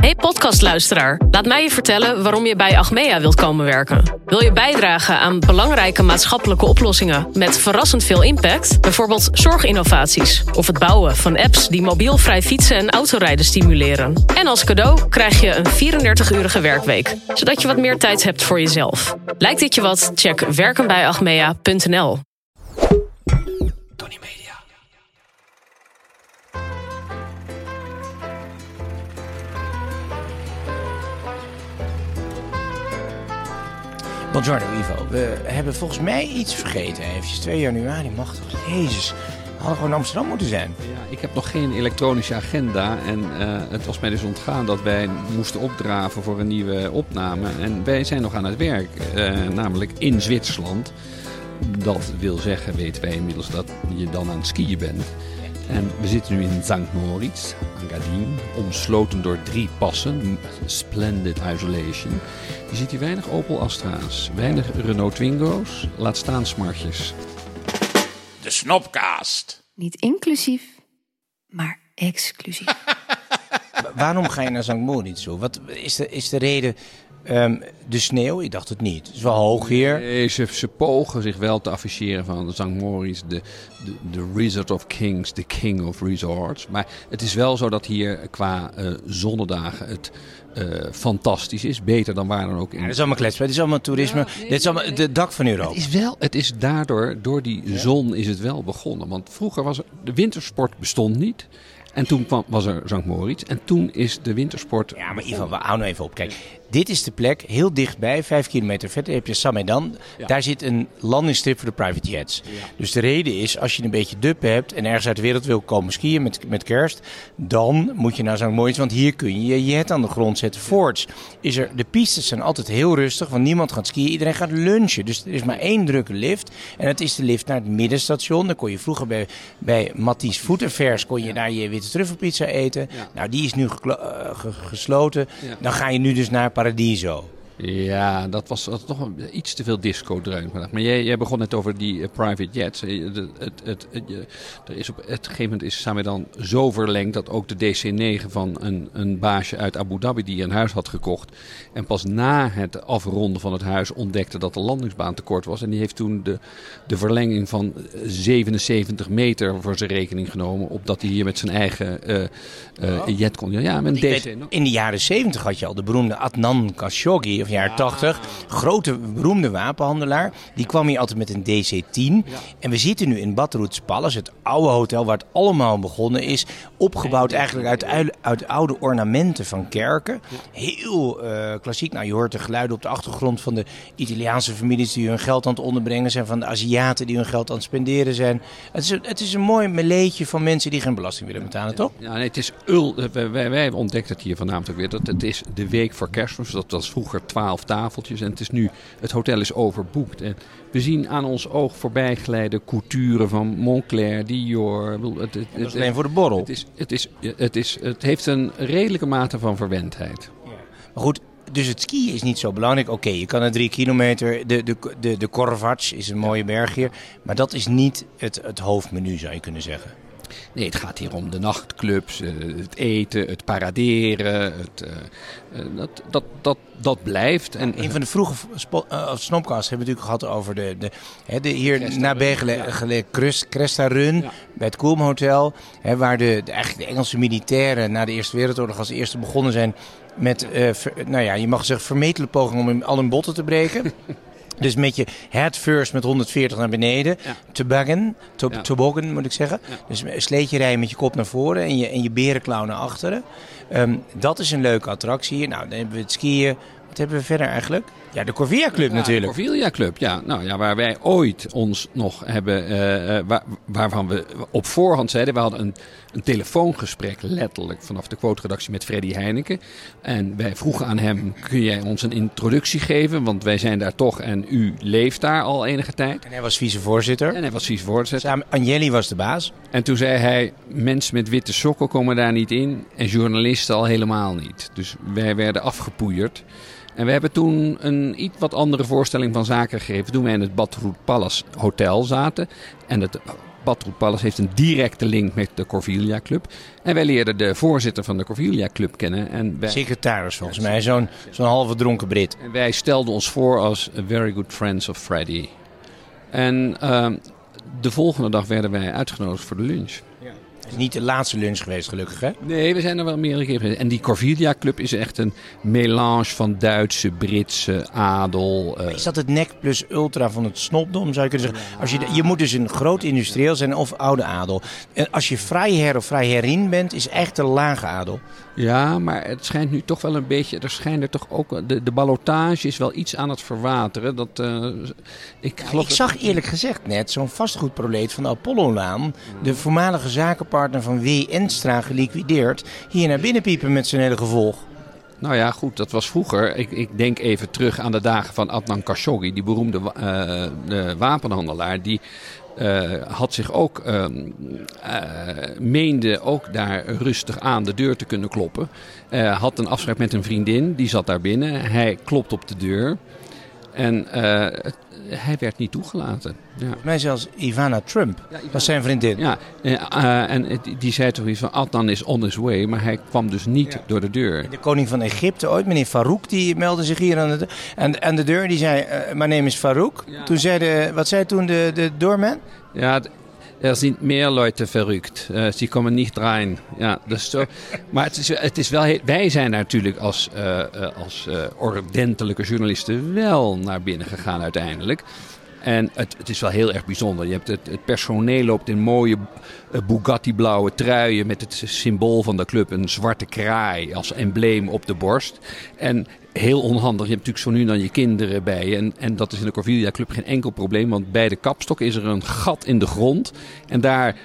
Hey podcastluisteraar, laat mij je vertellen waarom je bij Achmea wilt komen werken. Wil je bijdragen aan belangrijke maatschappelijke oplossingen met verrassend veel impact? Bijvoorbeeld zorginnovaties of het bouwen van apps die mobielvrij fietsen en autorijden stimuleren. En als cadeau krijg je een 34-urige werkweek, zodat je wat meer tijd hebt voor jezelf. Lijkt dit je wat? Check werkenbijachmea.nl. Buongiorno Ivo, we hebben volgens mij iets vergeten. Eventjes 2 januari, mag toch? Jezus, we hadden gewoon Amsterdam moeten zijn. Ja, ik heb nog geen elektronische agenda en eh, het was mij dus ontgaan dat wij moesten opdraven voor een nieuwe opname. En wij zijn nog aan het werk, eh, namelijk in Zwitserland. Dat wil zeggen, weten wij inmiddels, dat je dan aan het skiën bent. En we zitten nu in St. Moritz, Engadin, omsloten door drie passen. Splendid isolation. Je ziet hier weinig Opel Astra's, weinig Renault Twingo's, laat staan smartjes. De Snopcast. Niet inclusief, maar exclusief. Waarom ga je naar St. Moritz toe? Wat is de, is de reden? Ehm, de sneeuw? Ik dacht het niet. Het is wel hoog hier. Nee, ze, ze pogen zich wel te afficheren van St. Moritz, de, de, de Resort of Kings, de King of Resorts. Maar het is wel zo dat hier qua eh zonnedagen het eh, fantastisch is. Beter dan waar dan ook in Ja, dat is allemaal klets. Dit is allemaal toerisme. Dit is allemaal de dak van Europa. Het is wel, het is daardoor, door die zon is het wel begonnen. Want vroeger was er, de wintersport bestond niet. En toen kwam, was er St. Moritz. En toen is de wintersport... Ja, maar Ivan, we houden nou even op. Kijk, dit is de plek, heel dichtbij, vijf kilometer verder heb je Samedan. Daar zit een landingsstrip voor de private jets. Dus de reden is, als je een beetje duppen hebt en ergens uit de wereld wil komen skiën met, met kerst, dan moet je naar St. Moritz, want hier kun je je jet aan de grond zetten. Voorts is er, de pistes zijn altijd heel rustig, want niemand gaat skiën, iedereen gaat lunchen. Dus er is maar één drukke lift en dat is de lift naar het middenstation. Dan kon je vroeger bij, bij Mathies Voetenvers kon je daar je witte truffelpizza eten. Nou, die is nu eh, ge- gesloten. Ja. Dan ga je nu dus naar Paradiso. Ja, dat was, dat was toch een, iets te veel disco-dreun vandaag. Maar jij, jij begon net over die eh, private jets. Eh, Het, het, het, er is op het gegeven moment is Samen dan zo verlengd dat ook de DC-9 van een, een baasje uit Abu Dhabi die een huis had gekocht. En pas na het afronden van het huis ontdekte dat de landingsbaan te kort was. En die heeft toen de, de verlenging van eh, 77 meter voor zijn rekening genomen. Opdat hij hier met zijn eigen eh, eh, jet kon. Ja, met weet, in de jaren 70 had je al de beroemde Adnan Khashoggi, of jaren 80. Grote, beroemde wapenhandelaar. Die kwam hier altijd met een DC-10. En we zitten nu in Batroots Palace, het oude hotel waar het allemaal begonnen is. Opgebouwd eigenlijk uit, ui- uit oude ornamenten van kerken. Heel eh, klassiek. Nou, je hoort de geluiden op de achtergrond van de Italiaanse families die hun geld aan het onderbrengen zijn. Van de Aziaten die hun geld aan het spenderen zijn. Het is, een- het is een mooi meleetje van mensen die geen belasting willen betalen, toch? Ja, nee, het is ul. Wij, wij, hebben ontdekt het hier vanavond ook weer. Dat het is de week voor kerstmis. Dat was vroeger twaalf tafeltjes. En het is nu, het hotel is overboekt. En we zien aan ons oog voorbij glijden couturen van Moncler, Dior. Bedoel, Het, het, Dat is het- alleen voor de borrel. het, is, het, is, het, is, het heeft een redelijke mate van verwendheid. Maar goed, dus het skiën is niet zo belangrijk. Oké, je kan er drie kilometer. De, de, de, de is een mooie berg hier. Maar dat is niet het, het hoofdmenu, zou je kunnen zeggen. Nee, het gaat hier om de nachtclubs, eh, het eten, het paraderen. Het, eh, eh, dat, dat, dat, dat blijft. En, Een van de vroege snopcasts hebben we natuurlijk gehad over de, de, hè, de hier Cresta nabij ja. Cresta Run Ja. bij het Kulm Hotel. Hè, waar de, de, eigenlijk de Engelse militairen na de Eerste Wereldoorlog als eerste begonnen zijn met, ver- nou ja, je mag zeggen vermetele pogingen om al hun botten te breken. Dus met je head first met 140 naar beneden. Ja. Toboggan, to, Ja. toboggan moet ik zeggen. Ja. Dus een sleetje rijden met je kop naar voren en je, en je berenklauw naar achteren. Ehm, dat is een leuke attractie. hier. Nou, dan hebben we het skiën. Wat hebben we verder eigenlijk? Ja, de Corvia Club Ja, natuurlijk. De Corvilia Club, ja. Nou ja, waar wij ooit ons nog hebben, eh, eh, waar- waarvan we op voorhand zeiden, we hadden een, een telefoongesprek letterlijk vanaf de quote-redactie met Freddy Heineken. En wij vroegen aan hem, kun jij ons een introductie geven? Want wij zijn daar toch en u leeft daar al enige tijd. En hij was vicevoorzitter. En hij was vice-voorzitter. Samen, Agnelli was de baas. En toen zei hij, mensen met witte sokken komen daar niet in en journalisten al helemaal niet. Dus wij werden afgepoeierd. En we hebben toen een iets wat andere voorstelling van zaken gegeven toen wij in het Badroet Palace Hotel zaten. En het Badroet Palace heeft een directe link met de Corvilia Club. En wij leerden de voorzitter van de Corvilia Club kennen. En wij, Secretaris volgens mij. Zo'n zo'n halve dronken Brit. en wij stelden ons voor als very good friends of Freddy. En ehm, de volgende dag werden wij uitgenodigd voor de lunch. Het is niet de laatste lunch geweest gelukkig hè? Nee, we zijn er wel meerdere geweest. En die Corvilia Club is echt een melange van Duitse, Britse, adel. eh, Is dat het nek plus ultra van het snopdom zou je kunnen zeggen? Als je, je moet dus een groot industrieel zijn of oude adel. En als je vrijher of vrijherin bent, is echt de lage adel. Ja, maar het schijnt nu toch wel een beetje. Er schijnt er toch ook. De, de ballotage is wel iets aan het verwateren. Dat, eh, ik geloof Ik dat- zag eerlijk gezegd net zo'n vastgoedproleet van de Apollo-laan, de voormalige zakenpartner van W. Enstra, geliquideerd, hier naar binnen piepen met zijn hele gevolg. Nou ja, goed, dat was vroeger. Ik, ik denk even terug aan de dagen van Adnan Khashoggi, die beroemde eh, de wapenhandelaar. Die eh, had zich ook, ehm, eh, meende ook daar rustig aan de deur te kunnen kloppen. Had een afspraak met een vriendin, die zat daar binnen. Hij klopt op de deur en eh, het- hij werd niet toegelaten. Ja. Volgens mij zelfs Ivana Trump was zijn vriendin. Ja, eh, eh, en die, zei toch iets van Adnan is on his way, maar hij kwam dus niet door de deur. De koning van Egypte ooit, meneer Farouk, die meldde zich hier aan de, aan, aan de deur. Die zei, eh mijn naam is Farouk. Toen zei de, wat zei toen de, de doorman? Ja, er zijn meer Leute verrückt. Eh, ze komen niet rein. Ja, dus zo. Maar het is, het is wel wij zijn natuurlijk als, eh, als eh, ordentelijke journalisten wel naar binnen gegaan uiteindelijk. En het, is wel heel erg bijzonder. Je hebt het, personeel loopt in mooie eh, Bugatti-blauwe truien met het symbool van de club, een zwarte kraai als embleem op de borst. En heel onhandig, je hebt natuurlijk zo nu dan je kinderen bij je. En, en dat is in de Corvilia Club geen enkel probleem, want bij de kapstok is er een gat in de grond. En daar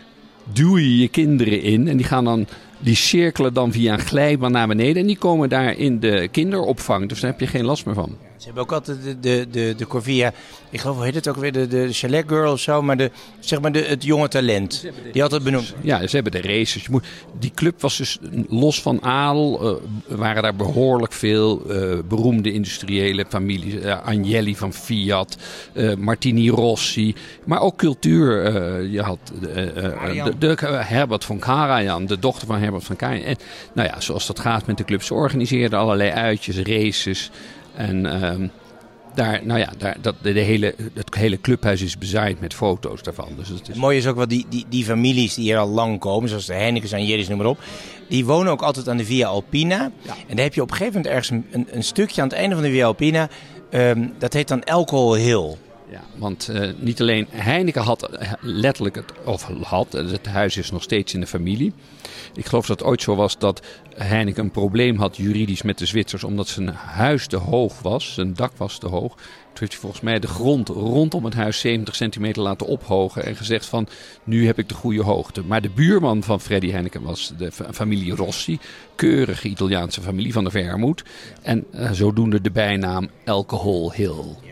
duw je je kinderen in en die gaan dan... Die cirkelen dan via een glijbaan naar beneden en die komen daar in de kinderopvang. Dus daar heb je geen last meer van. Ze hebben ook altijd de, de, de, de Corvia, ik geloof, hoe heet het ook weer, de, de Chalet Girl of zo, maar, de, zeg maar de, het jonge talent. Die had het benoemd. Ja, ze hebben de races. Je moet, die club was dus los van adel. eh, waren daar behoorlijk veel eh, beroemde industriële families. Eh, Agnelli van Fiat, Martini Rossi. Maar ook cultuur. je had de, de, Herbert van Karajan, de dochter van Herbert van Karajan. En nou ja, zoals dat gaat met de club. Ze organiseerden allerlei uitjes, races. En ehm, daar, nou ja, daar, dat, de, hele, het hele clubhuis is bezaaid met foto's daarvan. Dus het is Het mooie is ook wel die, die, die families die hier al lang komen, zoals de Heinekens, Anjelis, noem maar op. Die wonen ook altijd aan de Via Alpina. En daar heb je op een gegeven moment ergens een, een, een stukje aan het einde van de Via Alpina. ehm, dat heet dan Alcohol Hill. Ja, want eh, niet alleen Heineken had eh, letterlijk het, of had, het huis is nog steeds in de familie. Ik geloof dat het ooit zo was dat Heineken een probleem had juridisch met de Zwitsers, omdat zijn huis te hoog was, zijn dak was te hoog. Toen heeft hij volgens mij de grond rondom het huis 70 centimeter laten ophogen en gezegd van nu heb ik de goede hoogte. Maar de buurman van Freddy Heineken was de fa- familie Rossi, keurige Italiaanse familie van de Vermoed. En eh, zodoende de bijnaam Alcohol Hill.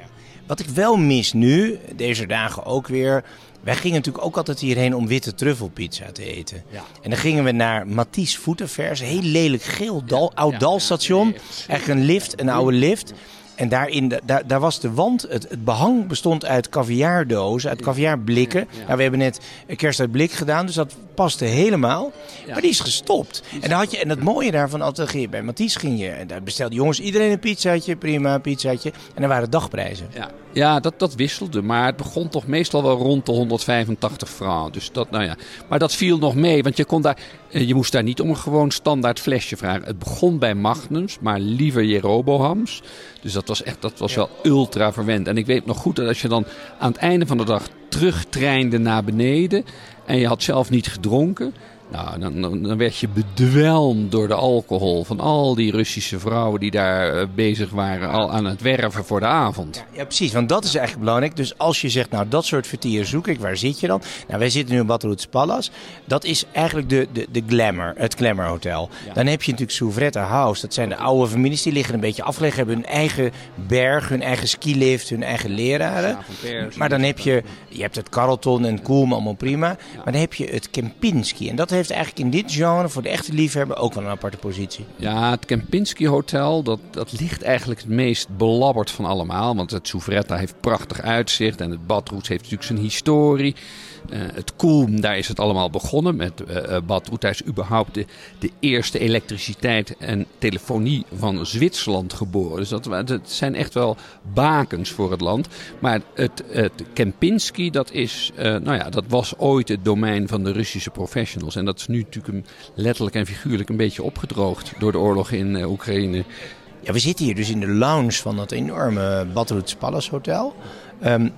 Wat ik wel mis nu, deze dagen ook weer. Wij gingen natuurlijk ook altijd hierheen om witte truffelpizza te eten. En dan gingen we naar Mathies Voetenvers, heel lelijk geel dal, oud ja, dalstation. ja, Echt een lift, een oude lift. En daarin, da- daar, daar was de wand, het, het behang bestond uit caviardozen, uit caviarblikken. Nou, we hebben net een kerst uit blik gedaan, dus dat paste helemaal. Maar die is gestopt. En, dan had je, en het mooie daarvan, altijd ging je bij Mathies ging je, en daar bestelde jongens iedereen een pizzaatje, prima, pizzaatje. En er waren dagprijzen. Ja, ja dat, dat wisselde. Maar het begon toch meestal wel rond de 185 francs. Dus dat, nou ja. Maar dat viel nog mee. Want je, kon daar, eh, je moest daar niet om een gewoon standaard flesje vragen. Het begon bij Magnums, maar liever Jeroboams. Dus dat was echt dat was wel ultra verwend. En ik weet nog goed dat als je dan aan het einde van de dag terugtreinde naar beneden. En je had zelf niet gedronken. Nou, dan, dan, werd je bedwelmd door de alcohol van al die Russische vrouwen die daar eh, bezig waren al aan het werven voor de avond. Ja, precies, want dat is eigenlijk belangrijk. Dus als je zegt, nou, dat soort vertier zoek ik, waar zit je dan? Nou, wij zitten nu in Batroots Palace. Dat is eigenlijk de, de, de glamour, het Glamour Hotel. Dan heb je natuurlijk Souvretta House. Dat zijn de oude families, die liggen een beetje afgelegen, hebben hun eigen berg, hun eigen skilift, hun eigen leraren. Maar dan heb je, je hebt het Carlton en Koelm, allemaal prima. Maar dan heb je het Kempinski. En dat heeft eigenlijk in dit genre, voor de echte liefhebber, ook wel een aparte positie. Ja, het Kempinski Hotel, dat, dat ligt eigenlijk het meest belabberd van allemaal. Want het Souvretta heeft prachtig uitzicht en het Badroets heeft natuurlijk zijn historie. Eh, het Koelm, daar is het allemaal begonnen met uh, Badroet. Daar is überhaupt de, eerste elektriciteit en telefonie van Zwitserland geboren. Dus dat, zijn echt wel bakens voor het land. Maar het, Kempinski, dat, is, nou ja, dat was ooit het domein van de Russische professionals. En dat is nu natuurlijk letterlijk en figuurlijk een beetje opgedroogd door de oorlog in Oekraïne. Ja, we zitten hier dus in de lounge van dat enorme Batroots Palace Hotel. Um,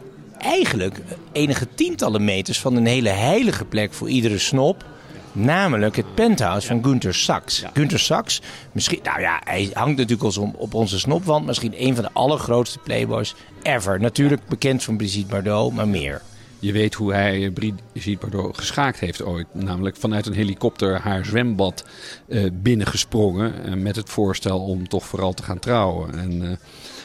eigenlijk enige tientallen meters van een hele heilige plek voor iedere snop. Namelijk het penthouse van Gunther Sachs. Ja. Gunther Sachs, misschien, nou ja, hij hangt natuurlijk al op onze snopwand. Misschien een van de allergrootste playboys ever. Natuurlijk bekend van Brigitte Bardot, maar meer. Je weet hoe hij Brigitte Bardot geschaakt heeft ooit. Namelijk vanuit een helikopter haar zwembad uh, binnengesprongen. Uh, met het voorstel om toch vooral te gaan trouwen. En uh,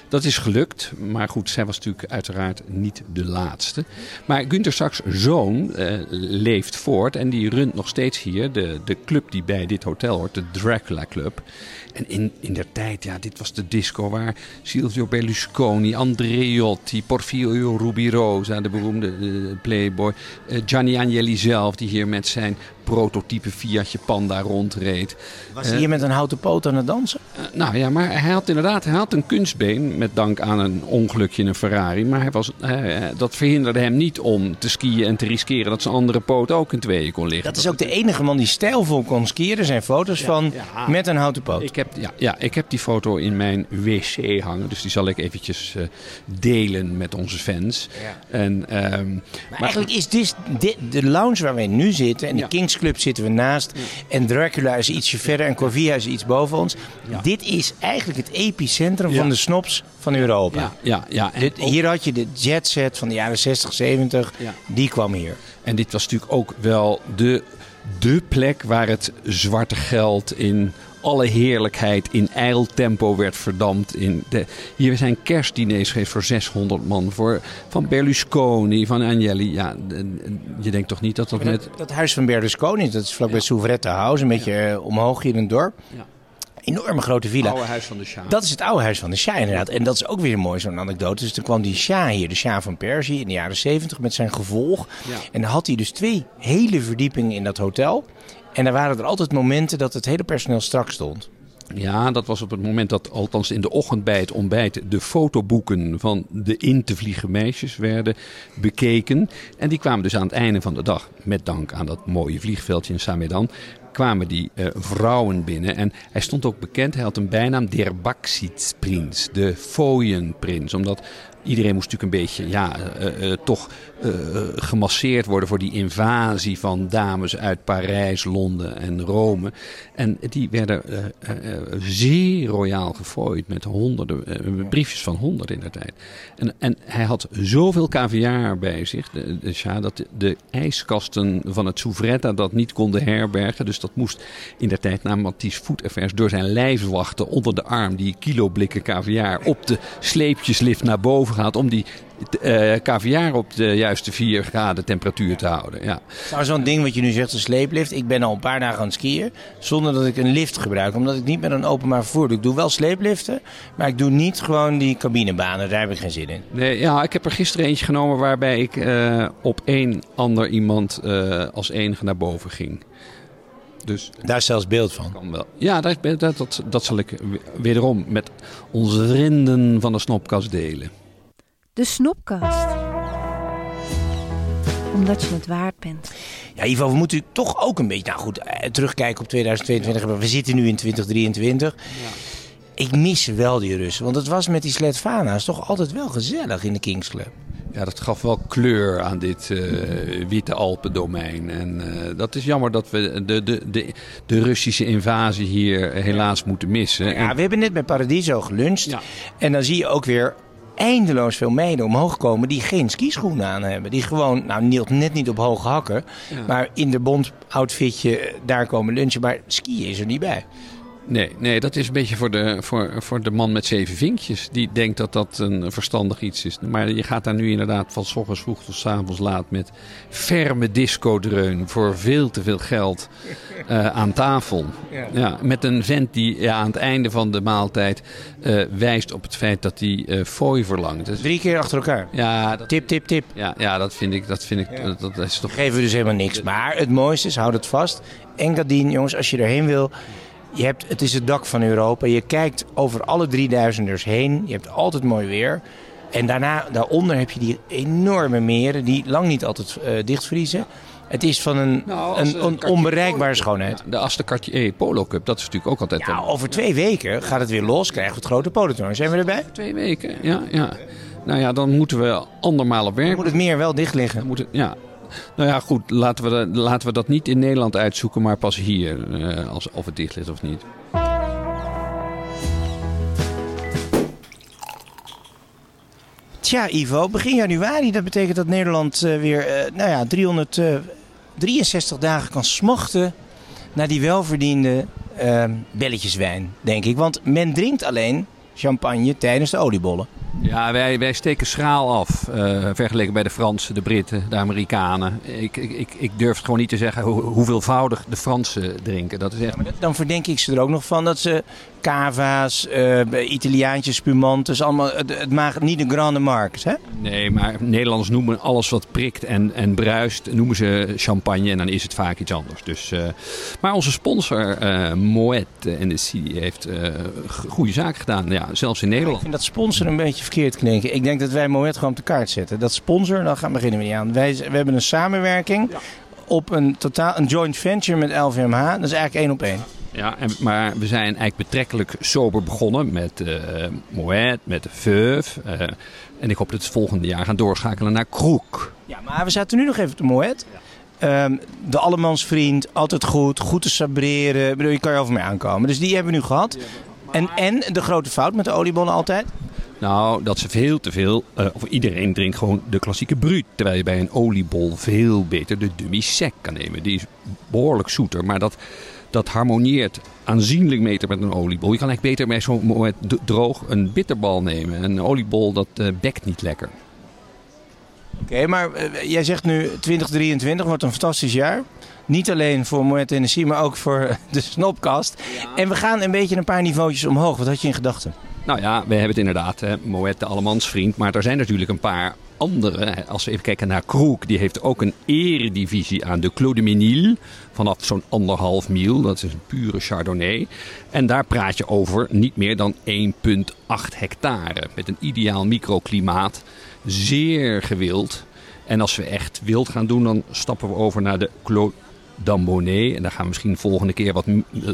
dat is gelukt. Maar goed, zij was natuurlijk uiteraard niet de laatste. Maar Günter Sachs' zoon leeft voort. En die runt nog steeds hier de, de club die bij dit hotel hoort. De Dracula Club. En in, in der tijd, ja, dit was de disco waar Silvio Berlusconi, Andreotti, Porfirio Rubirosa, de beroemde uh, playboy, uh, Gianni Agnelli zelf, die hier met zijn prototype Fiatje Panda rondreed. Was hij uh, hier met een houten poot aan het dansen? nou ja, maar hij had inderdaad hij had een kunstbeen met dank aan een ongelukje in een Ferrari. Maar hij was, dat verhinderde hem niet om te skiën en te riskeren dat zijn andere poot ook in tweeën kon liggen. Dat is ook de enige man die stijlvol kon skiën. Er zijn foto's ja, van ja, met een houten poot. Ik heb, ja, ja, ik heb die foto in mijn wc hangen. Dus die zal ik eventjes uh, delen met onze fans. Ja. En, um, maar, maar, eigenlijk is dit, dit, de lounge waar wij nu zitten. En de Kings Club zitten we naast. En Dracula is ietsje verder. En Corvia is iets boven ons. Dit is eigenlijk het epicentrum van de snops van Europa. Ja, ja, ja. Dit, hier had je de jetset van de jaren 60, 70. Die kwam hier. En dit was natuurlijk ook wel de, de plek waar het zwarte geld in alle heerlijkheid in ijltempo werd verdampt. In de, hier zijn kerstdiners geweest voor 600 man. Voor, van Berlusconi, van Agnelli. Ja, je denkt toch niet dat dat, dat met... Dat huis van Berlusconi, dat is vlakbij ja. Souvretta House. Een beetje ja. omhoog hier in het dorp. Ja. Enorme grote villa. Het oude huis van de Shah. Dat is het oude huis van de Shah inderdaad. En dat is ook weer mooi, zo'n anekdote. Dus toen kwam die Shah hier, de Shah van Perzië, in de jaren 70 met zijn gevolg. Ja. En dan had hij dus twee hele verdiepingen in dat hotel. En er waren er altijd momenten dat het hele personeel strak stond. Ja, dat was op het moment dat, althans in de ochtend bij het ontbijt, de fotoboeken van de in te vliegen meisjes werden bekeken. En die kwamen dus aan het einde van de dag, met dank aan dat mooie vliegveldje in Samedan, kwamen die uh, vrouwen binnen. En hij stond ook bekend, hij had een bijnaam Der Baxitsprins, de fooienprins. Omdat iedereen moest natuurlijk een beetje, ja, uh, uh, toch gemasseerd worden voor die invasie van dames uit Parijs, Londen en Rome. En die werden zeer royaal gefooid met honderden, briefjes van honderd in de tijd. En, en hij had zoveel caviar bij zich, de, de dat de, ijskasten van het Souvretta dat niet konden herbergen. Dus dat moest in de tijd na Mathies Affairs door zijn lijfwachten onder de arm die kiloblikken caviar op de sleepjeslift naar boven gaat om die uh, caviar op de juiste 4 graden temperatuur te houden. Ja. Nou, zo'n ding wat je nu zegt, een sleeplift. Ik ben al een paar dagen aan het skiën zonder dat ik een lift gebruik. Omdat ik niet met een openbaar vervoer doe. Ik doe wel sleepliften, maar ik doe niet gewoon die cabinebanen. Daar heb ik geen zin in. Nee, ja, ik heb er gisteren eentje genomen waarbij ik uh, op één ander iemand uh, als enige naar boven ging. Dus daar is zelfs beeld van. Kan wel. Ja, dat, dat, dat, dat zal ik wederom met onze vrienden van de Snopkast delen. De Snopkast. Omdat je het waard bent. Ja, Ivo, we moeten toch ook een beetje nou goed, terugkijken op 2022. We zitten nu in 2023. Ja. Ik mis wel die Russen. Want het was met die Sletvana's toch altijd wel gezellig in de Kings Club. Ja, dat gaf wel kleur aan dit uh, witte Alpendomein. En uh, dat is jammer dat we de, de, de, de Russische invasie hier helaas moeten missen. Ja, we hebben net bij Paradiso geluncht. Ja. En dan zie je ook weer eindeloos veel meiden omhoog komen die geen skischoenen aan hebben. Die gewoon, nou net niet op hoge hakken, ja. maar in de bond outfitje daar komen lunchen. Maar skiën is er niet bij. Nee, nee, dat is een beetje voor de, voor, voor de man met zeven vinkjes. Die denkt dat dat een verstandig iets is. Maar je gaat daar nu inderdaad van s ochtends vroeg tot s avonds laat met ferme discodreun voor veel te veel geld uh, aan tafel. Ja. ja. met een vent die ja, aan het einde van de maaltijd uh, wijst op het feit dat hij uh, fooi verlangt. Dus, Drie keer achter elkaar. Ja, dat, tip, tip, tip. Ja, ja, dat vind ik. Dat vind ik ja. dat, dat is toch... Geven we dus helemaal niks. Maar het mooiste is, houd het vast. Engadine, jongens, als je erheen wil. Je hebt, het is het dak van Europa. Je kijkt over alle 3000ers heen. Je hebt altijd mooi weer. En daarna, daaronder heb je die enorme meren die lang niet altijd uh, dichtvriezen. Het is van een, nou, een, een onbereikbare schoonheid. Ja, de Aster Cartier Polo Cup, dat is natuurlijk ook altijd... Ja, een... over twee weken gaat het weer los, krijgen we het grote polotoernooi. Zijn we erbij? Twee weken, ja, ja. Nou ja, dan moeten we andermaal op werk. Dan moet het meer wel dicht liggen. Moet het, ja, nou ja, goed. Laten we, laten we dat niet in Nederland uitzoeken, maar pas hier. Uh, als, of het dicht ligt of niet. Tja, Ivo, begin januari, dat betekent dat Nederland uh, weer uh, nou ja, 363 dagen kan smachten naar die welverdiende belletjeswijn, denk ik. Want men drinkt alleen champagne tijdens de oliebollen. Ja, wij, wij steken schraal af. Uh, vergeleken bij de Fransen, de Britten, de Amerikanen. Ik, ik, ik durf het gewoon niet te zeggen hoe, hoeveelvoudig de Fransen drinken. Dat is echt... Dan verdenk ik ze er ook nog van dat ze cava's, uh, Italiaantjes, spumantes, allemaal, het, het maakt niet de grande markt, hè? Nee, maar Nederlanders noemen alles wat prikt en, en bruist, noemen ze champagne en dan is het vaak iets anders. Dus, uh, maar onze sponsor uh, Moet NSC heeft goede zaken gedaan, ja, zelfs in Nederland. ik vind dat sponsor een beetje verkeerd klinken. Ik denk dat wij Moet gewoon op de kaart zetten. Dat sponsor, dan gaan beginnen we niet aan. Wij, we hebben een samenwerking ja. op een, totaal, een joint venture met LVMH. Dat is eigenlijk één op één. Ja, en, maar we zijn eigenlijk betrekkelijk sober begonnen met uh, Moet, met de Veuve. Uh, en ik hoop dat we het volgende jaar gaan doorschakelen naar Kroek. Ja, maar we zaten nu nog even op de Moet. Ja. Um, de allemansvriend, altijd goed, goed te sabreren. Ik bedoel, je kan je over mee aankomen. Dus die hebben we nu gehad. En, en de grote fout met de oliebonnen altijd? Nou, dat ze veel te veel, uh, of iedereen drinkt gewoon de klassieke bruut. Terwijl je bij een oliebol veel beter de demi-sec kan nemen. Die is behoorlijk zoeter, maar dat dat harmonieert aanzienlijk beter met een oliebol. Je kan eigenlijk beter bij zo'n droog een bitterbal nemen. Een oliebol dat uh, bekt niet lekker. Oké, maar uh, jij zegt nu 2023 wordt een fantastisch jaar. Niet alleen voor Moet Energie, maar ook voor de Snopkast. Ja. En we gaan een beetje een paar niveautjes omhoog. Wat had je in gedachten? Nou ja, we hebben het inderdaad, hè, Moet de allemansvriend. Maar er zijn natuurlijk een paar andere. Als we even kijken naar Kroek, die heeft ook een eredivisie aan de Clos de Menil. Vanaf zo'n anderhalf mil, dat is een pure Chardonnay. En daar praat je over niet meer dan 1,8 hectare. Met een ideaal microklimaat. Zeer gewild. En als we echt wild gaan doen, dan stappen we over naar de Clos Dambonnet. En daar gaan we misschien de volgende keer wat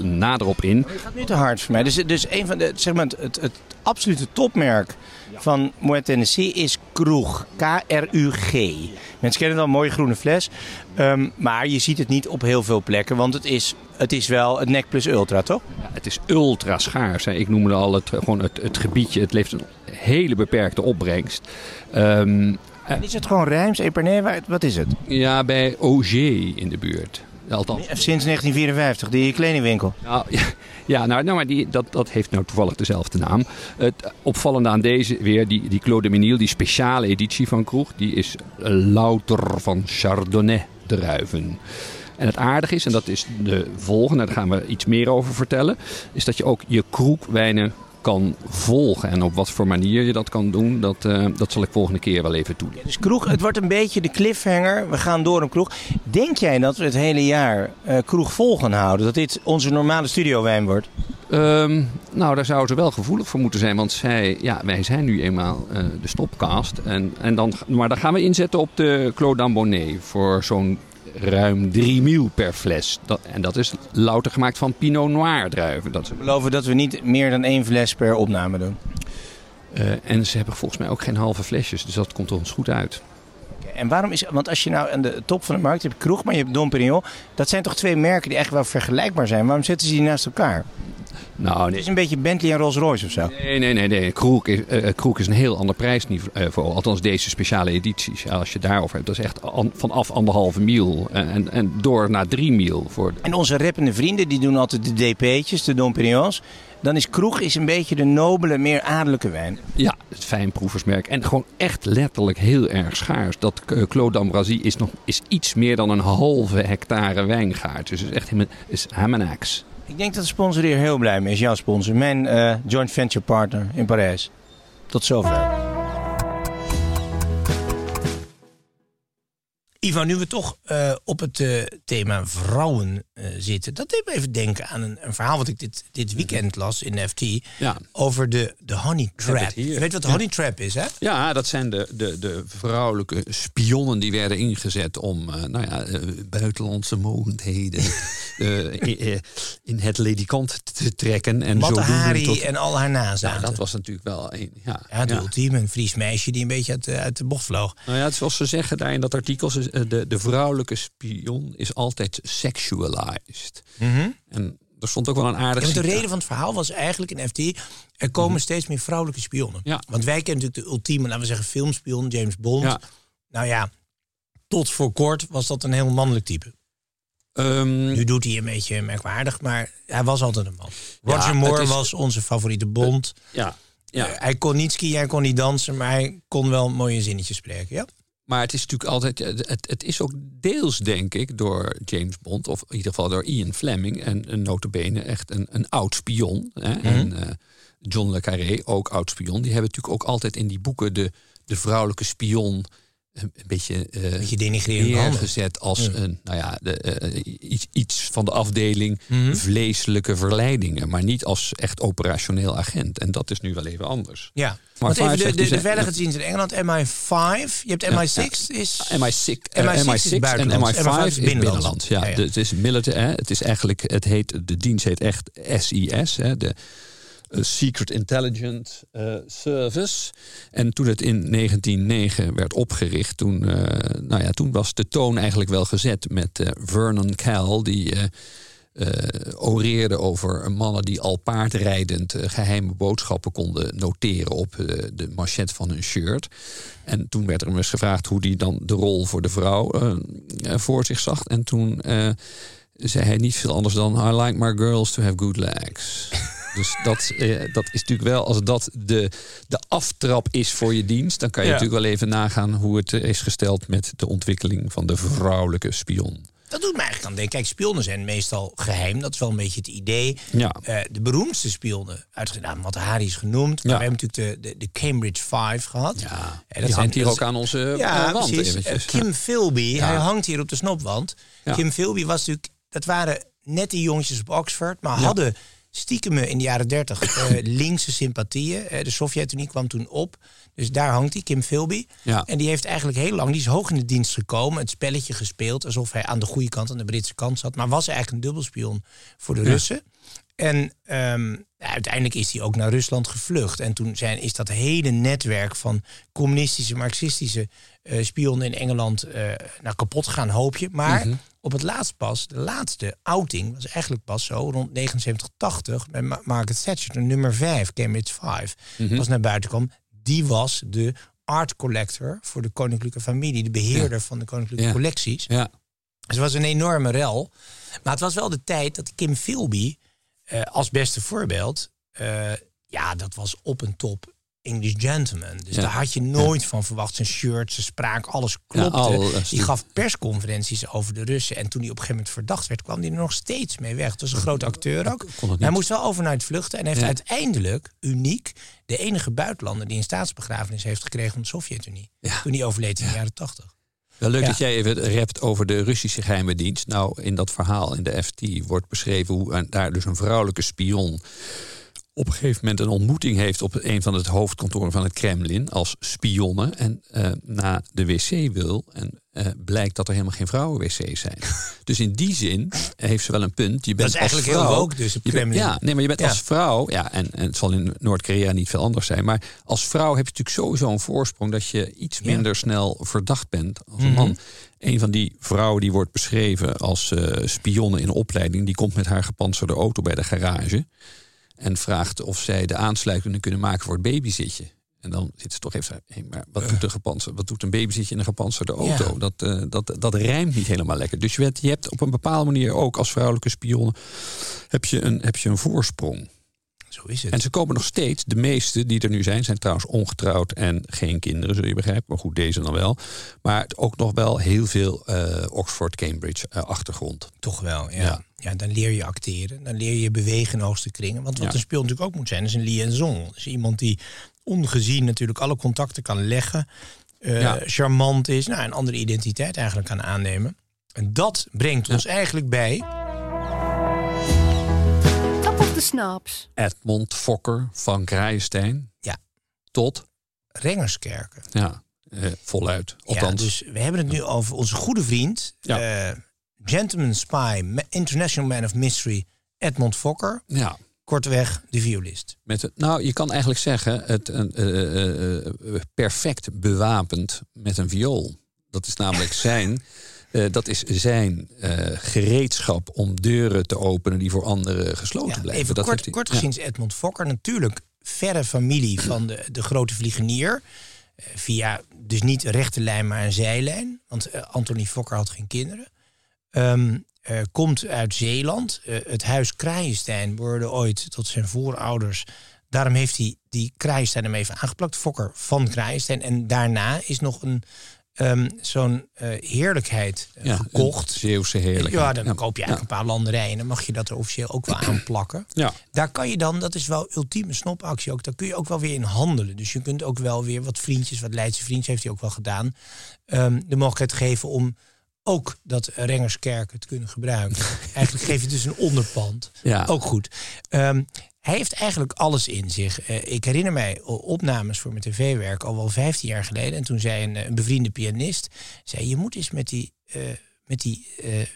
nader op in. Het gaat nu te hard voor mij. Dus, dus een van de, zeg maar, het, het absolute topmerk van Moet Tennessee is Kroeg. K-R-U-G. Mensen kennen dan mooie groene fles. Um, maar je ziet het niet op heel veel plekken. Want het is, het is wel het NEC plus ultra, toch? Ja, het is ultra schaars. Hè. Ik noemde al het, gewoon het, het gebiedje. Het heeft een hele beperkte opbrengst. Um, en is het gewoon Rijms, Epernay? Wat is het? Ja, bij Auger in de buurt. Althans. Sinds 1954, die kledingwinkel. Nou, ja, ja, nou, nou maar die, dat, dat heeft nou toevallig dezelfde naam. Het opvallende aan deze weer, die, die Claude Menil, die speciale editie van Kroeg, die is louter van Chardonnay druiven. En het aardige is, en dat is de volgende, daar gaan we iets meer over vertellen, is dat je ook je kroegwijnen kan volgen. En op wat voor manier je dat kan doen, dat, uh, dat zal ik volgende keer wel even doen. Dus kroeg, het wordt een beetje de cliffhanger. We gaan door een kroeg. Denk jij dat we het hele jaar uh, kroeg vol gaan houden? Dat dit onze normale studiowijn wordt? Um, nou, daar zouden ze wel gevoelig voor moeten zijn. Want zij, ja, wij zijn nu eenmaal uh, de stopcast. En, en dan, maar dan gaan we inzetten op de Claude Dambonnet. Voor zo'n ruim 3 mil per fles. Dat, en dat is louter gemaakt van Pinot Noir druiven. Dat ze beloven dat we niet meer dan één fles per opname doen. Uh, en ze hebben volgens mij ook geen halve flesjes, dus dat komt ons goed uit. En waarom is, want als je nou aan de top van de markt hebt Kroeg, maar je hebt Dom Perignon. Dat zijn toch twee merken die echt wel vergelijkbaar zijn. Waarom zetten ze die naast elkaar? Nou, Het is een beetje Bentley en Rolls Royce of zo. Nee, nee, nee. nee. Kroek, is, uh, Kroek is een heel ander prijsniveau. Althans, deze speciale edities. Als je daarover hebt, dat is echt an, vanaf anderhalve miel. En, en door naar drie miel. Voor de... En onze rappende vrienden, die doen altijd de DP'tjes, de Dom Perignons. Dan is Kroeg is een beetje de nobele, meer adellijke wijn. Ja, het fijnproeversmerk. En gewoon echt letterlijk heel erg schaars. Dat uh, Claude d'Ambroisie is, nog, is iets meer dan een halve hectare wijngaard. Dus het is echt is. Ik denk dat de sponsor hier heel blij mee is. Jouw sponsor, mijn uh, joint venture partner in Parijs. Tot zover. Ivan, nu we toch uh, op het uh, thema vrouwen uh, zitten, dat deed me even denken aan een, een, verhaal wat ik dit, dit weekend las in FT ja. over de, de honey trap. Je weet wat de ja. honey trap is, hè? Ja, dat zijn de, de, de vrouwelijke spionnen die werden ingezet om nou ja, buitenlandse mogendheden in, in, het ledikant te trekken. En zo Hari tot... en al haar nazaten. Ja, dat was natuurlijk wel een. Ja, ja de ultieme, een Fries meisje die een beetje uit, uit de bocht vloog. Nou ja, zoals ze zeggen daar in dat artikel, de, de vrouwelijke spion is altijd sexualized. Mm -hmm. En er stond ook wel een aardig. Ja, de reden van het verhaal was eigenlijk in FT. Er komen mm -hmm. steeds meer vrouwelijke spionnen. Ja. Want wij kennen natuurlijk de ultieme, laten we zeggen, filmspion, James Bond. Ja. Nou ja, tot voor kort was dat een heel mannelijk type. Um, nu doet hij een beetje merkwaardig, maar hij was altijd een man. Roger ja, Moore is, was onze favoriete Bond. ja, ja. Uh, hij kon niet skiën, hij kon niet dansen, maar hij kon wel mooie zinnetjes spreken. Ja. Maar het is natuurlijk altijd. Het, het is ook deels, denk ik, door James Bond, of in ieder geval door Ian Fleming, en een notabene echt een, een oud spion. Hè? Mm -hmm. En uh, John Le Carré, ook oud spion. Die hebben natuurlijk ook altijd in die boeken de, de vrouwelijke spion een beetje, uh, een beetje denigrerend neergezet als ja. een, nou ja, de, uh, iets, iets van de afdeling mm -hmm. vleeselijke verleidingen, maar niet als echt operationeel agent. En dat is nu wel even anders. Ja, maar even de, de, de veiligheidsdienst in Engeland, MI5, je hebt MI6 ja, is... MI6, MI6, MI6 is en MI5, MI5 is binnenland. Ja, het is militair, hè, het is eigenlijk, het heet, de dienst heet echt SIS, hè, de Secret Intelligence uh, Service. En toen het in 1909 werd opgericht, toen, uh, nou ja, toen was de toon eigenlijk wel gezet met uh, Vernon Kell, die oreerde over mannen die al paardrijdend geheime boodschappen konden noteren op de machet van hun shirt. En toen werd er hem eens gevraagd hoe hij dan de rol voor de vrouw voor zich zag. En toen zei hij niet veel anders dan: I like my girls to have good legs. Dus dat, eh, dat is natuurlijk wel, als dat de, de aftrap is voor je dienst, dan kan je Ja. natuurlijk wel even nagaan hoe het is gesteld met de ontwikkeling van de vrouwelijke spion. Dat doet me eigenlijk aan denken. Kijk, spionnen zijn meestal geheim. Dat is wel een beetje het idee. Ja. Eh, de beroemdste spionnen, uitgedaan, wat Hari is genoemd. Maar Ja. we hebben natuurlijk de, de, de Cambridge Five gehad. Ja, Eh, die zijn- hangt hier dat ook aan onze Ja, wand. precies. Eh, Kim Philby, Ja. hij hangt hier op de snopwand. Ja. Kim Philby was natuurlijk, dat waren net die jongetjes op Oxford, maar hadden stiekem in de jaren dertig eh, linkse sympathieën. Eh, de Sovjet-Unie kwam toen op, dus daar hangt hij, Kim Philby. Ja. En die heeft eigenlijk heel lang, die is hoog in de dienst gekomen, het spelletje gespeeld alsof hij aan de goede kant, aan de Britse kant zat, maar was eigenlijk een dubbelspion voor de Ja. En ehm, uiteindelijk is hij ook naar Rusland gevlucht. En toen zijn, is dat hele netwerk van communistische, marxistische eh, spionnen in Engeland eh nou, kapot gaan, hoop je. Maar Mhm. op het laatst pas, de laatste outing was eigenlijk pas zo rond 79, 80 met Ma- Margaret Thatcher, de nummer 5, Cambridge 5, Mhm. was naar buiten kwam. Die was de art collector voor de koninklijke familie, de beheerder van de koninklijke Ja. collecties. Ja. Dus het was een enorme rel. Maar het was wel de tijd dat Kim Philby eh, als beste voorbeeld... eh, ja, dat was op een top English gentleman. Dus Ja. daar had je nooit van verwacht. Zijn shirt, zijn spraak, alles klopte. alles. die gaf persconferenties over de Russen. En toen hij op een gegeven moment verdacht werd, kwam hij er nog steeds mee weg. Het was een grote acteur ook. Hij moest wel overnight vluchten. En heeft uiteindelijk, uniek, de enige buitenlander... die een staatsbegrafenis heeft gekregen van de Sovjet-Unie. Toen hij overleed in de jaren tachtig. Wel leuk Ja. dat jij even rept over de Russische geheime dienst. Nou, in dat verhaal in de FT wordt beschreven hoe een- daar dus een vrouwelijke spion op een gegeven moment een ontmoeting heeft op een van het hoofdkantoren van het Kremlin als spionne en eh, naar de wc wil en eh, blijkt dat er helemaal geen vrouwen-wc's zijn. dus in die zin heeft ze wel een punt. Je bent is eigenlijk als heel vrouw, woke dus bent- ja, nee, maar je bent Ja. als vrouw, ja, en, en het zal in Noord-Korea niet veel anders zijn, maar als vrouw heb je natuurlijk sowieso een voorsprong dat je iets Ja. minder snel verdacht bent als een Mhm. man. Een van die vrouwen die wordt beschreven als eh spionne in opleiding, die komt met haar gepantserde auto bij de garage en vraagt of zij de aansluiting kunnen maken voor het babyzitje. En dan zit ze toch even, hey, maar wat doet, een gepantserde, wat doet een babyzitje in een gepantserde auto? Ja. Dat, eh, dat, dat rijmt niet helemaal lekker. Dus je, hebt- je hebt op een bepaalde manier ook als vrouwelijke spionne heb je een, heb je een voorsprong. Zo is het. En ze komen nog steeds, de meeste die er nu zijn, zijn trouwens ongetrouwd en geen kinderen, zul je begrijpen. Maar goed, deze dan wel. Maar ook nog wel heel veel eh, Oxford, Cambridge eh, achtergrond. Toch wel, ja. Ja. ja. dan leer je acteren. Dan leer je bewegen in hoogste kringen. Want wat Ja. een spion natuurlijk ook moet zijn, is een liaison. Dus iemand die ongezien natuurlijk alle contacten kan leggen. eh, Ja. Charmant is. Nou, een andere identiteit eigenlijk kan aannemen. En dat brengt ons eigenlijk bij... Top of the snaps. Edmond Fokker van Krijnstein Ja. tot, Rengerskerken. ja, eh, voluit. Althans, Ja, dus we hebben het nu over onze goede vriend, Ja. eh, gentleman spy, international man of mystery, Edmond Fokker. ja, Kortweg, de violist. Met het, nou, je kan eigenlijk zeggen, het eh, eh, eh, perfect bewapend met een viool. Dat is namelijk zijn, dat is zijn gereedschap om deuren te openen die voor anderen gesloten Ja, blijven. even dat kort, heeft hij- kort ja. gezien is Edmond Fokker natuurlijk verre familie van de, de grote vliegenier. Via dus niet rechte lijn, maar een zijlijn. Want Anthony Fokker had geen kinderen. Ehm, eh, komt uit Zeeland. Eh, het huis Kraaienstein behoorde ooit tot zijn voorouders. Daarom heeft hij die Kraaienstein hem even aangeplakt. Fokker van Kraaienstein. En daarna is nog een ehm, zo'n eh, heerlijkheid Ja, gekocht. Zeeuwse heerlijkheid. Ja, dan Ja. koop je eigenlijk een paar landerijen. En dan mag je dat er officieel ook wel aanplakken. Ja. Daar kan je dan, dat is wel ultieme snopactie ook. Daar kun je ook wel weer in handelen. Dus je kunt ook wel weer wat vriendjes, wat Leidse vriendjes heeft hij ook wel gedaan. ehm, de mogelijkheid geven om ook dat Rengerskerken te kunnen gebruiken. Eigenlijk geef je dus een onderpand. Ja. Ook goed. Ehm, hij heeft eigenlijk alles in zich. Eh, ik herinner mij opnames voor mijn tv-werk al wel 15 jaar geleden. En toen zei een, eh, een bevriende pianist: zei, Je moet eens met die, eh, met die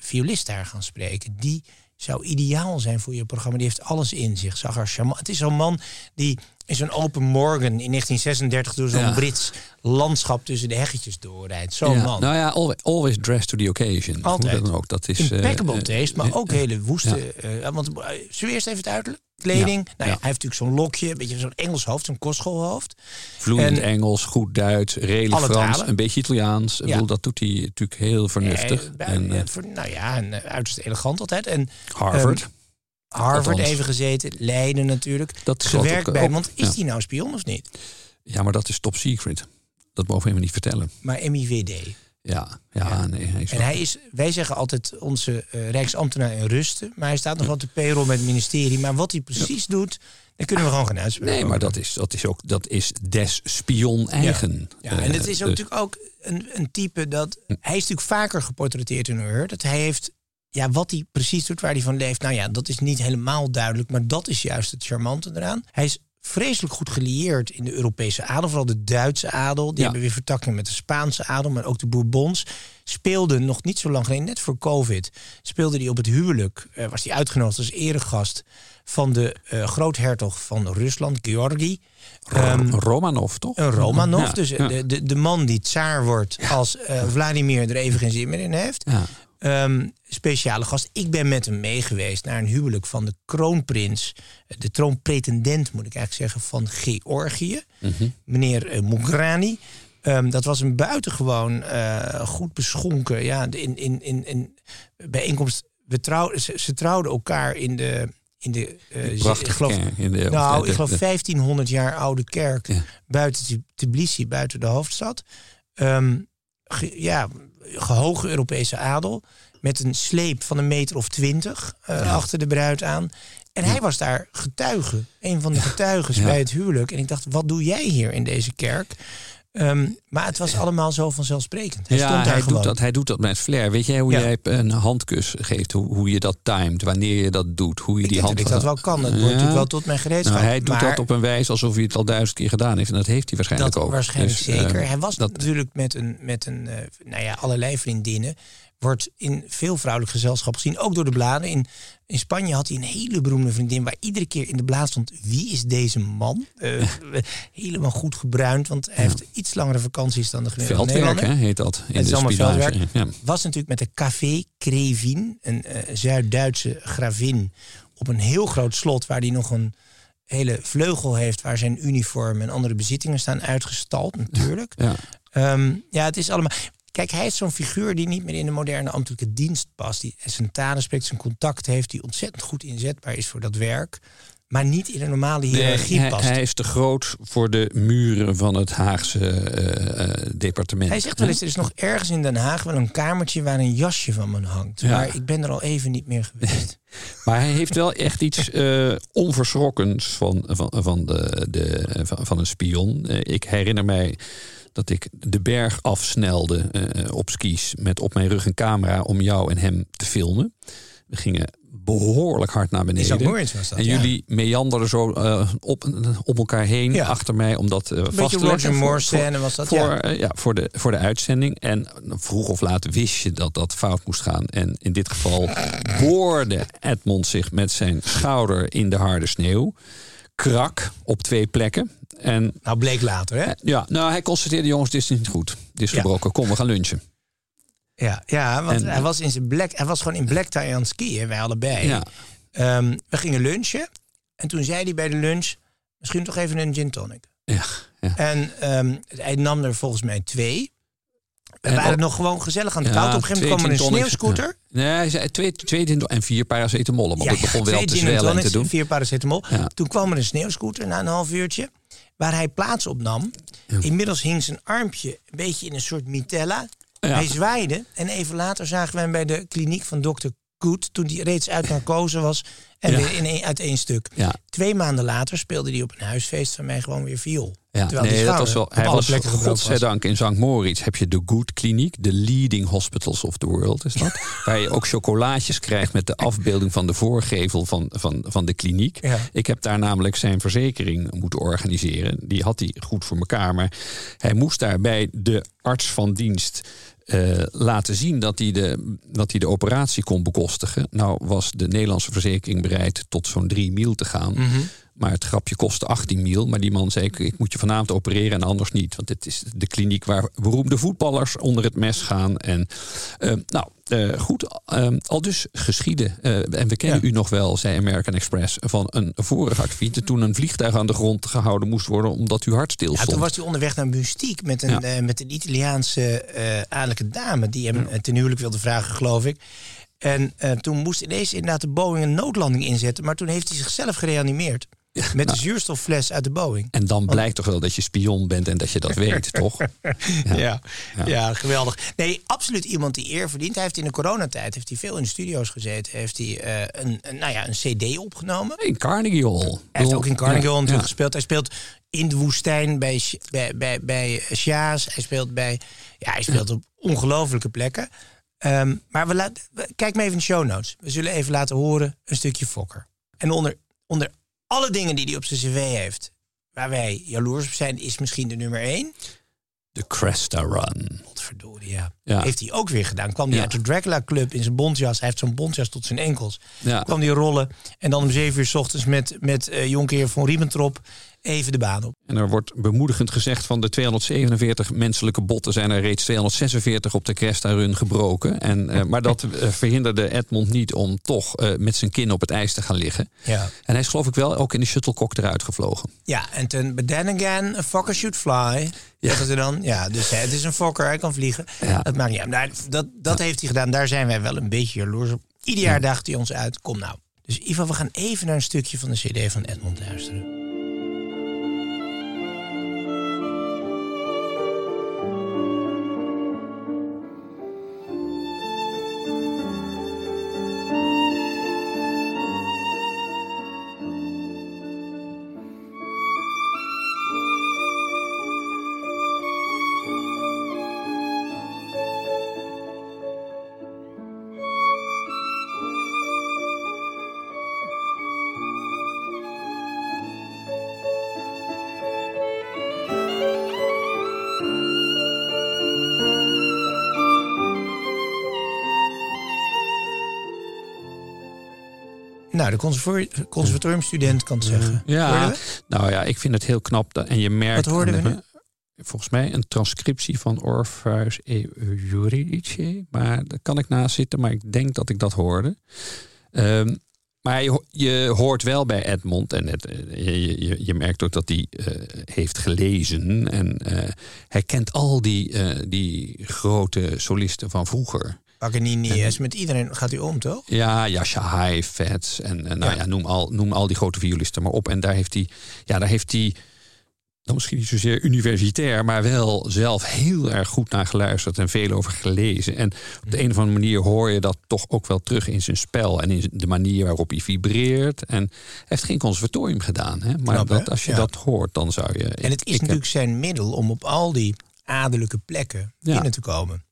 violist daar gaan spreken. Die zou ideaal zijn voor je programma. Die heeft alles in zich. Zag er charmant. Het is zo'n man die in zo'n open morgen in 1936 door zo'n Ja. Brits landschap tussen de heggetjes doorrijdt. Zo'n Ja, man. Nou ja, always, always dressed to the occasion. Altijd. Dan ook. Dat is, eh, Impeccable eh, taste, maar eh, ook hele woeste. eh, want zullen eerst even het uiterlijk? Kleding. Nou hij heeft natuurlijk zo'n lokje, een beetje zo'n Engels hoofd, zo'n kostschoolhoofd. Vloeiend En- Engels, goed Duits, redelijk Frans, talen. een beetje Italiaans. Ik bedoel, dat doet hij natuurlijk heel vernuftig. En, voor- nou ja, en uiterst elegant altijd. En Harvard. ehm, Harvard Althans. even gezeten, Leiden natuurlijk. Dat gewerkt bij, ook, want is ja. die nou spion of niet? ja, maar dat is top secret. Dat mogen we niet vertellen. Maar MIVD. Ja, ja, Ja. nee. Hij is En wel- hij is, wij zeggen altijd onze eh, Rijksambtenaar in rusten. Maar hij staat nog wat te payroll met het ministerie. Maar wat hij precies doet, daar kunnen we gewoon geen uitspraak Nee, maar dat is, dat is ook dat is des spion eigen. Ja, en het is ook Eh, natuurlijk ook een, een type dat... Hij is natuurlijk vaker geportretteerd in Ur. Dat hij heeft... Ja, wat hij precies doet, waar hij van leeft... Nou ja, dat is niet helemaal duidelijk. Maar dat is juist het charmante eraan. Hij is vreselijk goed gelieerd in de Europese adel. Vooral de Duitse adel. Die Ja. hebben weer vertakking met de Spaanse adel. Maar ook de Bourbons. Speelde nog niet zo lang geleden, net voor COVID... speelde hij op het huwelijk. eh, was hij uitgenodigd als eregast... van de eh, groothertog van Rusland, Georgi. Ehm, Romanov, toch? een Romanov, Ja, dus ja. De, de, de man die tsaar wordt als eh, Vladimir er even geen zin meer in heeft. Ehm, speciale gast. Ik ben met hem mee geweest naar een huwelijk van de kroonprins, eh, de troonpretendent moet ik eigenlijk zeggen, van Georgië, Mhm. meneer eh, Mugrani. Ehm, dat was een buitengewoon eh, goed beschonken. Ja, in, in, in, in bijeenkomst. We trouw, ze, ze trouwden elkaar in de. In de, ik geloof, kerk in de- nou, ik geloof de- 1500 jaar oude kerk Ja. buiten Tb- Tbilisi, buiten de hoofdstad. Ehm, ge- ja, gehoge Europese adel. Met een sleep van een meter of twintig eh, achter de bruid aan. En hij was daar getuige. Een van de getuigen Ja. bij het huwelijk. En ik dacht, wat doe jij hier in deze kerk? Ehm, maar het was allemaal zo vanzelfsprekend. Hij ja, stond daar hij gewoon. doet, dat, hij doet dat met flair. Weet jij hoe Ja. jij een handkus geeft? Hoe, hoe je dat timed, wanneer je dat doet, hoe je ik die denk hand... dat ik dat wel kan. Dat wordt Ja. natuurlijk wel tot mijn gereedschap. Nou, hij doet maar dat op een wijze alsof hij het al duizend keer gedaan heeft. En dat heeft hij waarschijnlijk dat ook. waarschijnlijk Dus, zeker. eh, hij was dat, natuurlijk met een, met een eh, nou ja, allerlei vriendinnen. Wordt in veel vrouwelijk gezelschap gezien, ook door de bladen. In, in Spanje had hij een hele beroemde vriendin waar iedere keer in de blad stond: wie is deze man? Eh, helemaal goed gebruind, want hij heeft iets langere vakanties dan de gemiddelde veldwerk hè, heet dat. In Het is de veldwerk. Ja. Was natuurlijk met de Café Krevin, een eh, Zuid-Duitse gravin, op een heel groot slot waar hij nog een hele vleugel heeft waar zijn uniform en andere bezittingen staan uitgestald, natuurlijk. Ja. Ehm, ja, het is allemaal. Kijk, hij is zo'n figuur die niet meer in de moderne ambtelijke dienst past. Die zijn talen spreekt, zijn contact heeft, die ontzettend goed inzetbaar is voor dat werk. Maar niet in een normale hiërarchie hij, past. hij is te groot voor de muren van het Haagse eh, eh, departement. Hij zegt wel eens, er is nog ergens in Den Haag wel een kamertje waar een jasje van me hangt. Ja. Maar ik ben er al even niet meer geweest. Maar hij heeft wel echt iets onverschrokkens van, van, van, de, de, van, van een spion. Ik herinner mij dat ik de berg afsnelde eh, op skis met op mijn rug een camera om jou en hem te filmen. We gingen behoorlijk hard naar beneden. Was dat, en ja. jullie meanderden zo eh, op, op elkaar heen Ja. achter mij om dat eh, vast te leggen. Moore scène was dat, voor, ja. eh, ja, voor, de, voor de uitzending. En vroeg of laat wist je dat dat fout moest gaan. En in dit geval boorde Edmond zich met zijn schouder in de harde sneeuw. Krak op twee plekken. En Nou, bleek later, hè? ja, nou, hij constateerde: jongens, dit is niet goed. Dit is Ja. gebroken. Kom, we gaan lunchen. Ja, ja want En- hij was in zijn black, hij was gewoon in black tie aan het skiën, wij allebei. Ja. Ehm, we gingen lunchen en toen zei hij bij de lunch, misschien toch even een gin tonic. Ja, ja. En ehm, hij nam er volgens mij twee. We En waren ook- nog gewoon gezellig aan de Ja, kant. Op een gegeven moment kwam er een sneeuwscooter. Nee, hij zei twee, twee gin en vier paracetamol. Want het begon wel te zwellen en te doen. Vier paracetamol. Ja. Toen kwam er een sneeuwscooter na een half uurtje. Waar hij plaats op nam. Inmiddels hing zijn armpje een beetje in een soort mitella. Ja. Hij zwaaide. En even later zagen we hem bij de kliniek van dokter Koet. Toen hij reeds uit narcose was. En Ja. weer in één, uit één stuk. Ja. Twee maanden later speelde hij op een huisfeest van mij gewoon weer viool. Ja, Terwijl die nee, dat was wel. Hij was, godzijdank, in St. Moritz heb je de Good Kliniek, de leading hospitals of the world is dat. waar je ook chocolaatjes krijgt met de afbeelding van de voorgevel van, van, van de kliniek. Ja. Ik heb daar namelijk zijn verzekering moeten organiseren. Die had hij goed voor elkaar, maar hij moest daar bij de arts van dienst eh, laten zien dat hij, de, dat hij de operatie kon bekostigen. Nou was de Nederlandse verzekering bereid tot zo'n drie mil te gaan. Mhm. Maar het grapje kostte 18 mil. Maar die man zei, ik, ik moet je vanavond opereren en anders niet. Want dit is de kliniek waar beroemde voetballers onder het mes gaan. En eh, nou, eh, goed, eh, al dus geschieden. En we kennen Ja. u nog wel, zei American Express, van een vorige activiteit. Toen een vliegtuig aan de grond gehouden moest worden omdat uw hart stil Ja, toen was hij onderweg naar Mystiek met een, Ja. met een Italiaanse adellijke dame die hem ten huwelijk wilde vragen, geloof ik. En toen moest ineens inderdaad de Boeing een noodlanding inzetten, maar toen heeft hij zichzelf gereanimeerd. Met de zuurstoffles uit de Boeing. En dan blijkt toch wel dat je spion bent en dat je dat weet, toch? Ja. Ja. geweldig. Nee, absoluut iemand die eer verdient. Hij heeft in de coronatijd heeft hij veel in de studio's gezeten. Heeft hij eh, een, een, nou ja, een CD opgenomen. In Carnegie Hall. Hij heeft ook in Carnegie Hall natuurlijk gespeeld. Hij speelt in de woestijn bij, bij, bij, bij Sjaas. Hij speelt bij. Ja, hij speelt op ongelofelijke plekken. Ehm, maar we laten, we- kijk maar even in de show notes. We zullen even laten horen een stukje Fokker. En onder, onder alle dingen die hij op zijn cv heeft, waar wij jaloers op zijn, is misschien de nummer één. De Cresta Run. Godverdorie, ja. Ja. Heeft hij ook weer gedaan. Kwam hij Ja. uit de Dracula Club in zijn bontjas. Hij heeft zo'n bontjas tot zijn enkels. Ja. Kwam hij rollen. En dan om zeven uur s ochtends met, met eh Jonkheer van Ribbentrop. Even de baan op. En er wordt bemoedigend gezegd van de 247 menselijke botten zijn er reeds 246 op de Cresta Run gebroken. En, eh, maar dat eh, verhinderde Edmond niet om toch eh, met zijn kin op het ijs te gaan liggen. Ja. En hij is geloof ik wel ook in de shuttlecock eruit gevlogen. Ja, en ten, but then again, a fokker should fly. Ja. Dat is er dan? Ja, dus het is een fokker, hij kan vliegen. Ja. Dat maakt niet uit. Nou, dat dat heeft hij gedaan, daar zijn wij wel een beetje jaloers op. Ieder jaar daagt hij ons uit, kom nou. Dus Ivo, we gaan even naar een stukje van de cd van Edmond luisteren. Nou, de conservator- conservatoriumstudent kan het zeggen. Ja, nou ja, ik vind het heel knap. dat- En je merkt. Wat hoorden we Volgens mij een transcriptie van Orpheus Euridice. Maar daar kan ik naast zitten, maar ik denk dat ik dat hoorde. Ehm, maar je, ho- je hoort wel bij Edmond, en het, eh, je, je, je merkt ook dat hij eh, heeft gelezen. En eh, hij kent al die, eh, die grote solisten van vroeger. Paganini is met iedereen gaat hij om, toch? Ja, Jascha Hai, Vets en, en nou Ja. ja, noem, al, noem al die grote violisten maar op. En daar heeft hij, ja, daar heeft hij, dan misschien niet zozeer universitair, maar wel zelf heel erg goed naar geluisterd en veel over gelezen. En op de een of andere manier hoor je dat toch ook wel terug in zijn spel en in de manier waarop hij vibreert. En hij heeft geen conservatorium gedaan, hè? maar Knap, hè? dat, als je Ja. dat hoort, dan zou je. En het is heb- natuurlijk zijn middel om op al die adellijke plekken Ja. binnen te komen.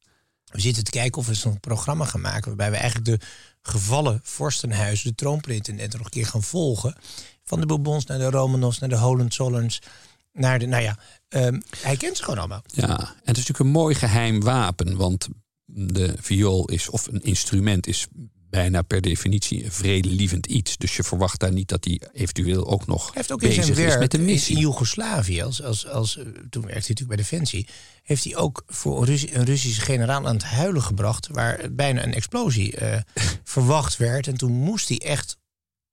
We zitten te kijken of we zo'n programma gaan maken... waarbij we eigenlijk de gevallen vorstenhuizen, de troonpretendenten... nog een keer gaan volgen. Van de Bourbons naar de Romanovs, naar de Hohenzollerns... naar de, nou ja, ehm, hij kent ze gewoon allemaal. Ja, en het is natuurlijk een mooi geheim wapen, want de viool is, of een instrument is bijna per definitie een vredelievend iets. Dus je verwacht daar niet dat hij eventueel ook nog heeft ook in bezig zijn is werk met de in, missie. in Joegoslavië, als, als, als, eh, toen werkte hij natuurlijk bij Defensie... heeft hij ook voor een, Russi- een Russische generaal aan het huilen gebracht... waar bijna een explosie eh, verwacht werd. En toen moest hij echt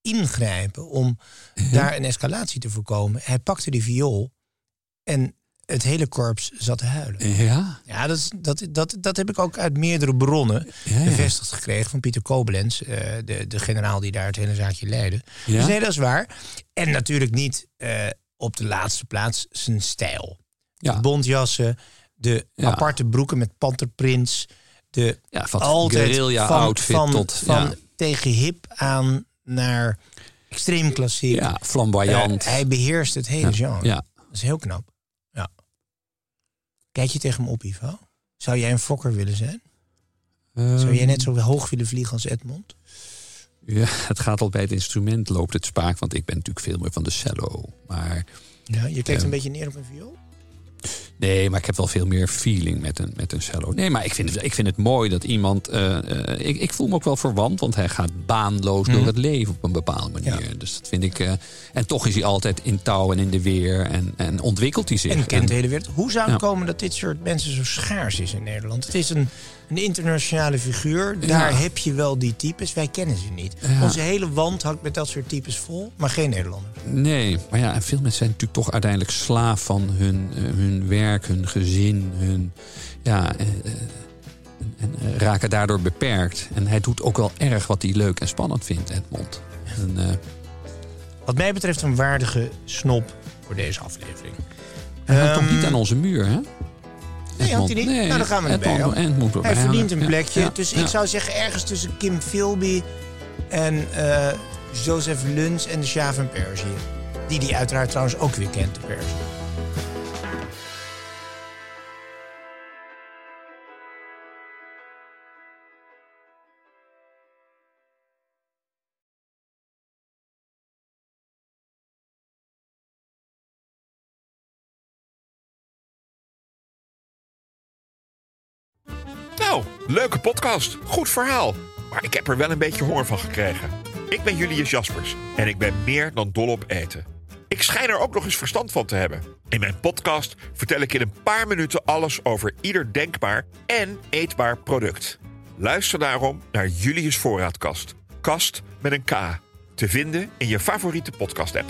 ingrijpen om daar een escalatie te voorkomen. Hij pakte die viool en het hele korps zat te huilen. Ja, Ja, dat, is- dat, dat, dat heb ik ook uit meerdere bronnen Ja, ja. bevestigd gekregen. Van Pieter Koblenz, eh, de, de generaal die daar het hele zaakje leidde. Ja? Dus nee, dat is waar. En natuurlijk niet eh, op de laatste plaats zijn stijl. Ja. De bontjassen, de aparte broeken met panterprints. De ja, van altijd van, outfit van, tot van tegen hip aan naar extreem klassiek. ja, flamboyant. Eh, hij beheerst het hele ja, genre. ja. Dat is heel knap. Kijk je tegen hem op, Ivo? Zou jij een fokker willen zijn? Zou jij net zo hoog willen vliegen als Edmond? Ja, het gaat al bij het instrument loopt het spaak, want ik ben natuurlijk veel meer van de cello. Maar Ja, je kijkt Ja. een beetje neer op een viool? Nee, maar ik heb wel veel meer feeling met een, met een cello. Nee, maar ik vind het, ik vind het mooi dat iemand. eh, eh, ik, ik voel me ook wel verwant, want hij gaat baanloos door het leven op een bepaalde manier. Mhm. Ja. Dus dat vind ik. eh, en toch is hij altijd in touw en in de weer en, en ontwikkelt hij zich. En kent de hele wereld. Hoe zou het Ja. komen dat dit soort mensen zo schaars is in Nederland? Het is een, een internationale figuur. Daar Ja. heb je wel die types. Wij kennen ze niet. Ja. Onze hele wand hangt met dat soort types vol. Maar geen Nederlanders. Nee, maar ja, en veel mensen zijn natuurlijk toch uiteindelijk slaaf van hun, eh, hun werk, hun gezin, hun. Ja, eh, eh, en, en, raken daardoor beperkt. En hij doet ook wel erg wat hij leuk en spannend vindt, Edmond. En, eh, Wat mij betreft een waardige snop voor deze aflevering. hij hangt toch Ehm, niet aan onze muur, hè? Nee, hangt hij niet? Nou, dan gaan we erbij. Edmond erbij Hij verdient een plekje. ja, dus ja. ik zou zeggen ergens tussen Kim Philby en eh Joseph Luns en de Shah van Perzië. Die die uiteraard trouwens ook weer kent, de Perzië. Leuke podcast. Goed verhaal. Maar ik heb er wel een beetje honger van gekregen. Ik ben Julius Jaspers en ik ben meer dan dol op eten. Ik schijn er ook nog eens verstand van te hebben. In mijn podcast vertel ik in een paar minuten alles over ieder denkbaar en eetbaar product. Luister daarom naar Julius Voorraadkast. Kast met een K. Te vinden in je favoriete podcast-app.